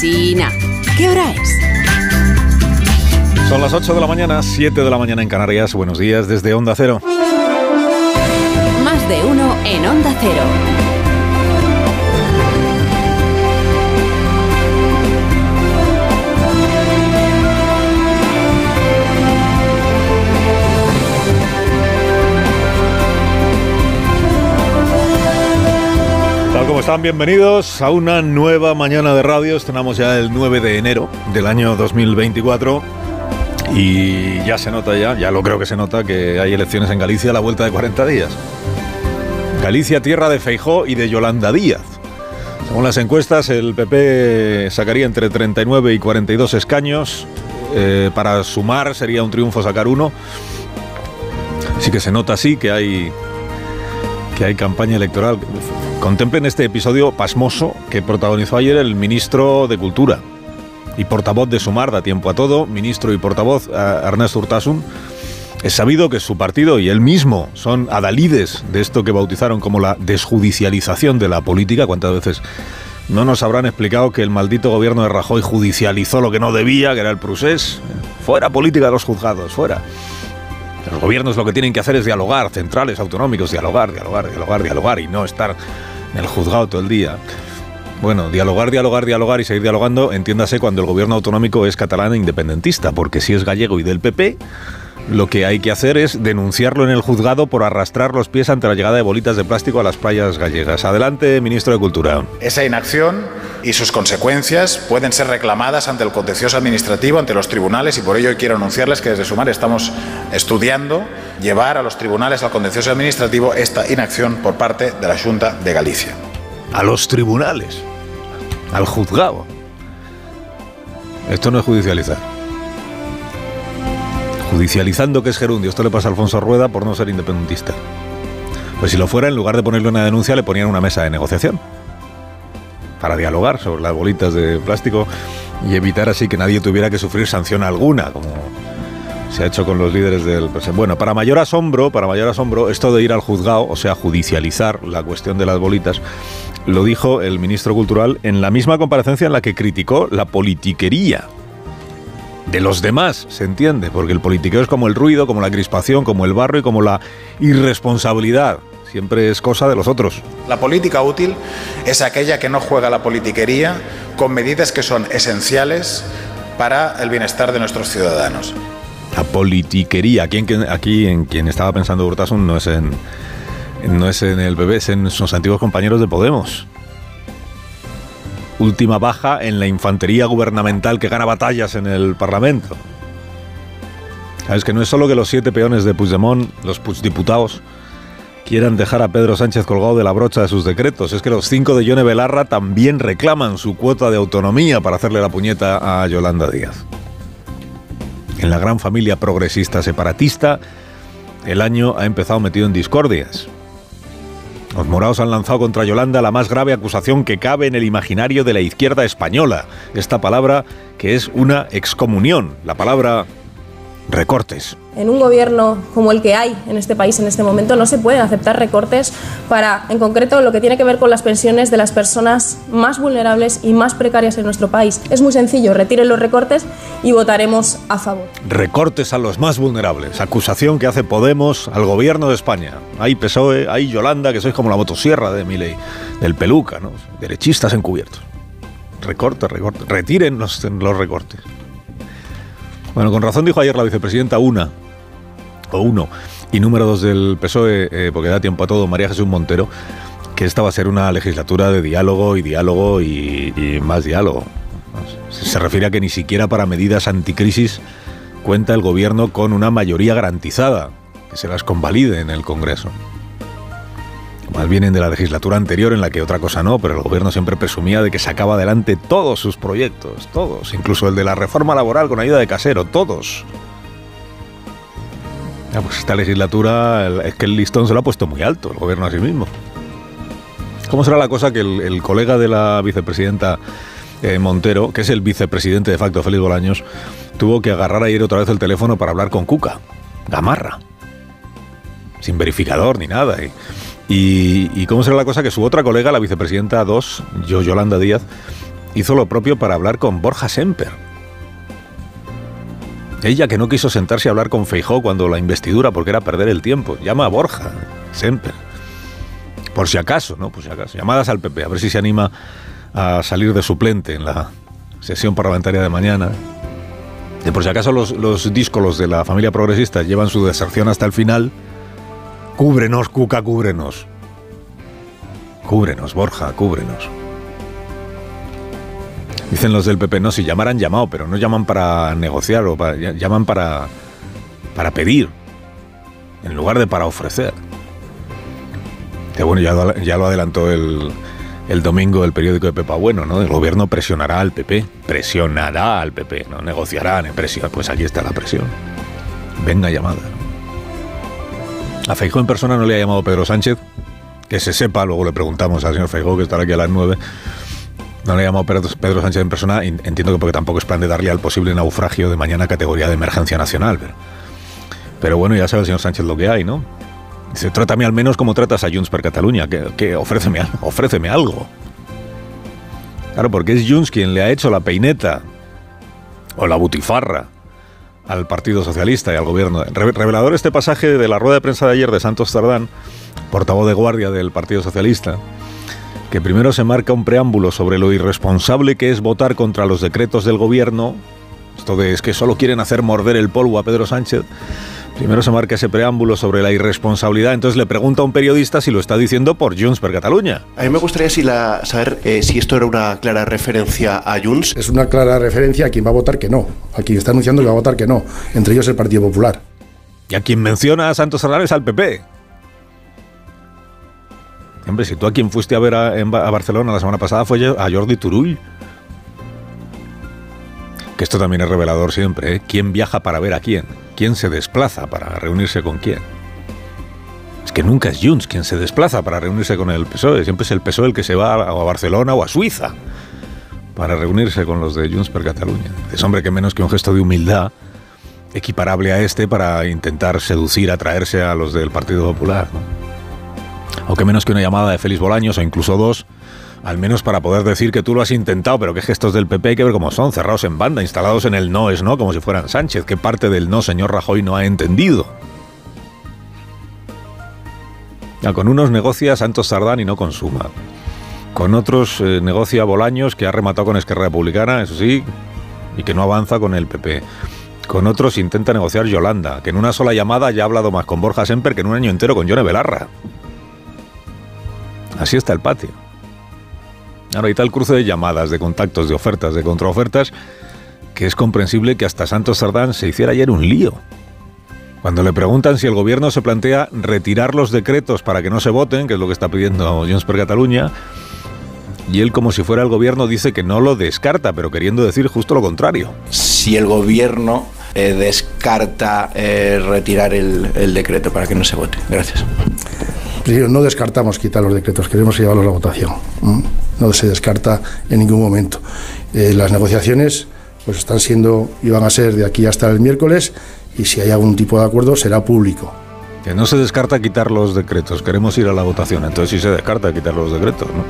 ¿Qué hora es? Son las 8 de la mañana, 7 de la mañana en Canarias. Buenos días desde Onda Cero. Más de uno en Onda Cero. Como están, bienvenidos a una nueva mañana de radio. Estrenamos ya el 9 de enero del año 2024 y ya se nota ya, ya lo creo que se nota, que hay elecciones en Galicia a la vuelta de 40 días. Galicia, tierra de Feijó y de Yolanda Díaz. Según las encuestas, el PP sacaría entre 39 y 42 escaños. Eh, para sumar sería un triunfo sacar uno. Así que se nota así que hay que hay campaña electoral. Contemplen este episodio pasmoso que protagonizó ayer el ministro de Cultura y portavoz de Sumar, da tiempo a todo, ministro y portavoz Ernesto Urtasun. Es sabido que su partido y él mismo son adalides de esto que bautizaron como la desjudicialización de la política. ¿Cuántas veces no nos habrán explicado que el maldito gobierno de Rajoy judicializó lo que no debía, que era el procés? Fuera política de los juzgados, fuera. Los gobiernos lo que tienen que hacer es dialogar, centrales, autonómicos, dialogar, dialogar, dialogar, dialogar y no estar el juzgado todo el día. Bueno, dialogar, dialogar, dialogar y seguir dialogando, entiéndase cuando el gobierno autonómico es catalán e independentista, porque si es gallego y del PP, lo que hay que hacer es denunciarlo en el juzgado por arrastrar los pies ante la llegada de bolitas de plástico a las playas gallegas. Adelante, ministro de Cultura. Esa inacción y sus consecuencias pueden ser reclamadas ante el contencioso administrativo, ante los tribunales, y por ello quiero anunciarles que desde Sumar estamos estudiando llevar a los tribunales al contencioso administrativo esta inacción por parte de la Junta de Galicia. A los tribunales, al juzgado. Esto no es judicializar. Judicializando que es gerundio. Esto le pasa a Alfonso Rueda por no ser independentista. Pues si lo fuera, en lugar de ponerle una denuncia, le ponían una mesa de negociación para dialogar sobre las bolitas de plástico y evitar así que nadie tuviera que sufrir sanción alguna, como se ha hecho con los líderes del Bueno, para mayor asombro, para mayor asombro, esto de ir al juzgado, o sea, judicializar la cuestión de las bolitas, lo dijo el ministro cultural en la misma comparecencia en la que criticó la politiquería de los demás, se entiende, porque el politiqueo es como el ruido, como la crispación, como el barro y como la irresponsabilidad. Siempre es cosa de los otros. La política útil es aquella que no juega la politiquería con medidas que son esenciales para el bienestar de nuestros ciudadanos. La politiquería, aquí en, aquí en quien estaba pensando Urtasun no es en, no es en el bebé, es en sus antiguos compañeros de Podemos. Última baja en la infantería gubernamental que gana batallas en el Parlamento. Es que no es solo que los siete peones de Puigdemont, los diputados, quieran dejar a Pedro Sánchez colgado de la brocha de sus decretos. Es que los cinco de Yone Belarra también reclaman su cuota de autonomía para hacerle la puñeta a Yolanda Díaz. En la gran familia progresista separatista, el año ha empezado metido en discordias. Los morados han lanzado contra Yolanda la más grave acusación que cabe en el imaginario de la izquierda española. Esta palabra que es una excomunión, la palabra recortes. En un gobierno como el que hay en este país en este momento no se pueden aceptar recortes para, en concreto, lo que tiene que ver con las pensiones de las personas más vulnerables y más precarias en nuestro país. Es muy sencillo, retiren los recortes y votaremos a favor. Recortes a los más vulnerables, acusación que hace Podemos al gobierno de España. Hay PSOE, hay Yolanda, que sois como la motosierra de Miley, del peluca, ¿no? Derechistas encubiertos. Recortes, recortes, retiren los, los recortes. Bueno, con razón dijo ayer la vicepresidenta una, o uno, y número dos del PSOE, eh, porque da tiempo a todo, María Jesús Montero, que esta va a ser una legislatura de diálogo y diálogo y, más diálogo. Se refiere a que ni siquiera para medidas anticrisis cuenta el gobierno con una mayoría garantizada, que se las convalide en el Congreso más vienen de la legislatura anterior en la que otra cosa no, pero el gobierno siempre presumía de que sacaba adelante todos sus proyectos, todos, incluso el de la reforma laboral con ayuda de casero, todos. pues esta legislatura es que el listón se lo ha puesto muy alto, el gobierno a sí mismo. ¿Cómo será la cosa que el, colega de la vicepresidenta eh, Montero, que es el vicepresidente de facto, Félix Bolaños, tuvo que agarrar ayer otra vez el teléfono para hablar con Cuca, Gamarra, sin verificador ni nada. Y, cómo será la cosa que su otra colega, la vicepresidenta 2, Yolanda Díaz, hizo lo propio para hablar con Borja Semper. Ella que no quiso sentarse a hablar con Feijó cuando la investidura porque era perder el tiempo. Llama a Borja Semper. Por si acaso, ¿no? Por si acaso. Llamadas al PP, a ver si se anima a salir de suplente en la sesión parlamentaria de mañana. Por si acaso los, los díscolos de la familia progresista llevan su deserción hasta el final. Cúbrenos, Cuca, cúbrenos. Cúbrenos, Borja, cúbrenos. Dicen los del PP, no, si llamaran llamado, pero no llaman para negociar o llaman para, para pedir, en lugar de para ofrecer. Bueno, ya, lo adelantó el, el domingo el periódico de Pepa Bueno, ¿no? El gobierno presionará al PP, presionará al PP, no negociará, ni presión. Pues aquí está la presión. Venga llamada. A Feijó en persona no le ha llamado Pedro Sánchez, que se sepa, luego le preguntamos al señor Feijó, que estará aquí a las nueve. No le ha llamado Pedro, Sánchez en persona, entiendo que porque tampoco es plan de darle al posible naufragio de mañana categoría de emergencia nacional. Pero, bueno, ya sabe el señor Sánchez lo que hay, ¿no? Dice, trátame al menos como tratas a Junts per Cataluña, que, que ofréceme, ofréceme algo. Claro, porque es Junts quien le ha hecho la peineta o la butifarra al Partido Socialista y al gobierno. Revelador este pasaje de la rueda de prensa de ayer de Santos Tardán, portavoz de guardia del Partido Socialista, que primero se marca un preámbulo sobre lo irresponsable que es votar contra los decretos del gobierno, esto de es que solo quieren hacer morder el polvo a Pedro Sánchez, Primero se marca ese preámbulo sobre la irresponsabilidad, entonces le pregunta a un periodista si lo está diciendo por Junts per Cataluña. A mí me gustaría saber eh, si esto era una clara referencia a Junts. Es una clara referencia a quien va a votar que no, a quien está anunciando que va a votar que no, entre ellos el Partido Popular. Y a quien menciona a Santos es al PP. Hombre, si tú a quien fuiste a ver a, a Barcelona la semana pasada fue a Jordi Turull. Que esto también es revelador siempre, ¿eh? ¿Quién viaja para ver a quién? ¿Quién se desplaza para reunirse con quién? Es que nunca es Junts quien se desplaza para reunirse con el PSOE, siempre es el PSOE el que se va a Barcelona o a Suiza para reunirse con los de Junts per Cataluña. Es hombre que menos que un gesto de humildad equiparable a este para intentar seducir, atraerse a los del Partido Popular. O que menos que una llamada de Félix Bolaños o incluso dos al menos para poder decir que tú lo has intentado, pero qué gestos del PP hay que ver cómo son, cerrados en banda, instalados en el no es no, como si fueran Sánchez. ¿Qué parte del no, señor Rajoy, no ha entendido? Ya, con unos negocia Santos Sardán y no consuma. Con otros eh, negocia Bolaños, que ha rematado con Esquerra Republicana, eso sí, y que no avanza con el PP. Con otros intenta negociar Yolanda, que en una sola llamada ya ha hablado más con Borja Semper que en un año entero con Yone Belarra. Así está el patio. Ahora hay tal cruce de llamadas, de contactos, de ofertas, de contraofertas, que es comprensible que hasta Santos Sardán se hiciera ayer un lío. Cuando le preguntan si el gobierno se plantea retirar los decretos para que no se voten, que es lo que está pidiendo Junts per Cataluña, y él como si fuera el gobierno dice que no lo descarta, pero queriendo decir justo lo contrario. Si el gobierno eh, descarta eh, retirar el, decreto para que no se vote. Gracias. no descartamos quitar los decretos, queremos llevarlos a la votación no se descarta en ningún momento. Eh, las negociaciones pues están siendo y van a ser de aquí hasta el miércoles y si hay algún tipo de acuerdo será público. Que no se descarta quitar los decretos, queremos ir a la votación, entonces sí se descarta quitar los decretos, ¿no?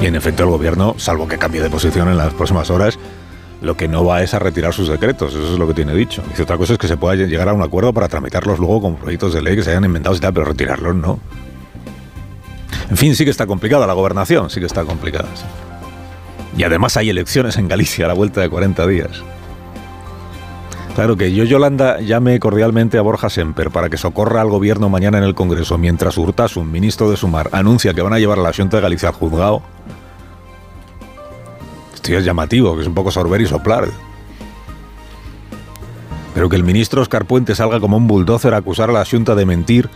Y en efecto el gobierno, salvo que cambie de posición en las próximas horas, lo que no va es a retirar sus decretos, eso es lo que tiene dicho. Dice otra cosa es que se pueda llegar a un acuerdo para tramitarlos luego con proyectos de ley que se hayan inventado y tal, pero retirarlos no. En fin, sí que está complicada la gobernación, sí que está complicada. Y además hay elecciones en Galicia a la vuelta de 40 días. Claro que yo, Yolanda, llame cordialmente a Borja Semper para que socorra al gobierno mañana en el Congreso, mientras Urtasun, ministro de Sumar, anuncia que van a llevar a la Junta de Galicia al juzgado. Esto es llamativo, que es un poco sorber y soplar. Pero que el ministro Oscar Puente salga como un bulldozer a acusar a la Junta de mentir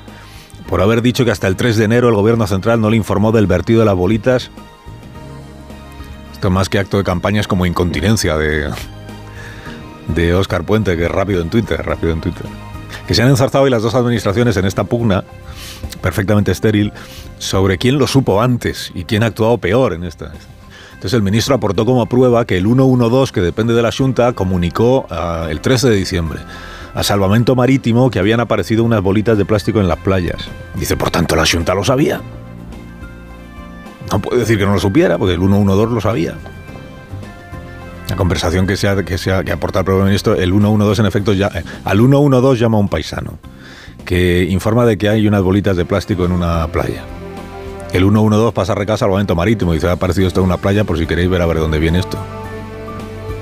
por haber dicho que hasta el 3 de enero el gobierno central no le informó del vertido de las bolitas. Esto más que acto de campaña es como incontinencia de, de Oscar Puente, que es rápido en Twitter, rápido en Twitter. Que se han enzarzado hoy las dos administraciones en esta pugna perfectamente estéril sobre quién lo supo antes y quién ha actuado peor en esta. Entonces el ministro aportó como prueba que el 112, que depende de la Junta, comunicó ah, el 13 de diciembre a Salvamento Marítimo que habían aparecido unas bolitas de plástico en las playas. Dice, por tanto, la Junta lo sabía. No puedo decir que no lo supiera, porque el 112 lo sabía. La conversación que se ha, que se ha, que aporta el primer ministro, el 112 en efecto ya, eh, al 112 llama a un paisano que informa de que hay unas bolitas de plástico en una playa. El 112 pasa a recasa salvamento marítimo y dice, ha aparecido esto en una playa por si queréis ver a ver dónde viene esto.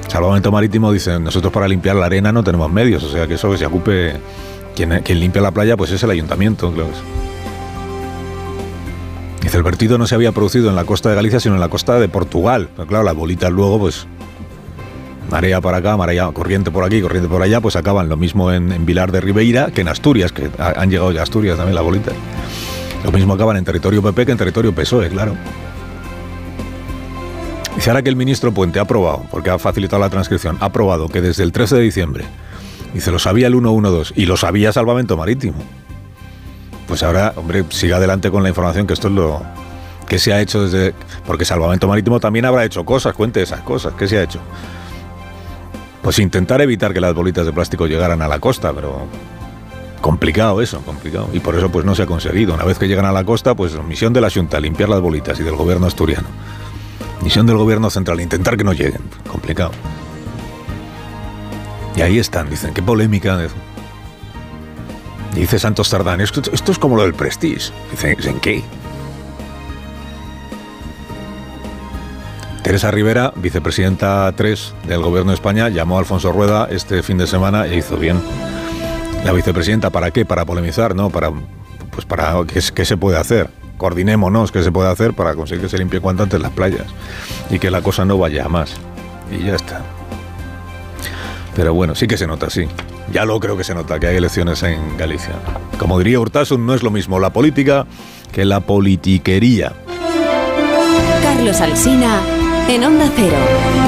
Salvamento marítimo dice, nosotros para limpiar la arena no tenemos medios, o sea que eso que se ocupe quien, limpia la playa pues es el ayuntamiento, claro. Dice, el vertido no se había producido en la costa de Galicia, sino en la costa de Portugal. Claro, las bolitas luego, pues, marea para acá, marea, corriente por aquí, corriente por allá, pues acaban lo mismo en, Vilar de Ribeira que en Asturias, que ha- han llegado ya a Asturias también las bolitas. Lo mismo acaban en territorio PP que en territorio PSOE, claro. Dice ahora que el ministro Puente ha aprobado, porque ha facilitado la transcripción, ha aprobado que desde el 13 de diciembre, dice, lo sabía el 112 y lo sabía Salvamento Marítimo. Pues ahora, hombre, siga adelante con la información, que esto es lo que se ha hecho desde... Porque Salvamento Marítimo también habrá hecho cosas, cuente esas cosas, ¿qué se ha hecho? Pues intentar evitar que las bolitas de plástico llegaran a la costa, pero complicado eso, complicado. Y por eso pues no se ha conseguido. Una vez que llegan a la costa, pues misión de la Junta, limpiar las bolitas y del gobierno asturiano. Misión del gobierno central, intentar que no lleguen. Complicado. Y ahí están, dicen, qué polémica. Dice Santos Tardán, esto, esto es como lo del Prestige. Dicen, ¿en qué? Teresa Rivera, vicepresidenta 3 del Gobierno de España, llamó a Alfonso Rueda este fin de semana e hizo bien. La vicepresidenta, ¿para qué? Para polemizar, ¿no? Para, pues para, ¿qué, es- qué se puede hacer? Coordinémonos, ¿qué se puede hacer para conseguir que se limpie cuanto antes las playas? Y que la cosa no vaya a más. Y ya está. Pero bueno, sí que se nota, sí. Ya lo creo que se nota, que hay elecciones en Galicia. Como diría Urtasun, no es lo mismo la política que la politiquería. Carlos Alsina en Onda Cero.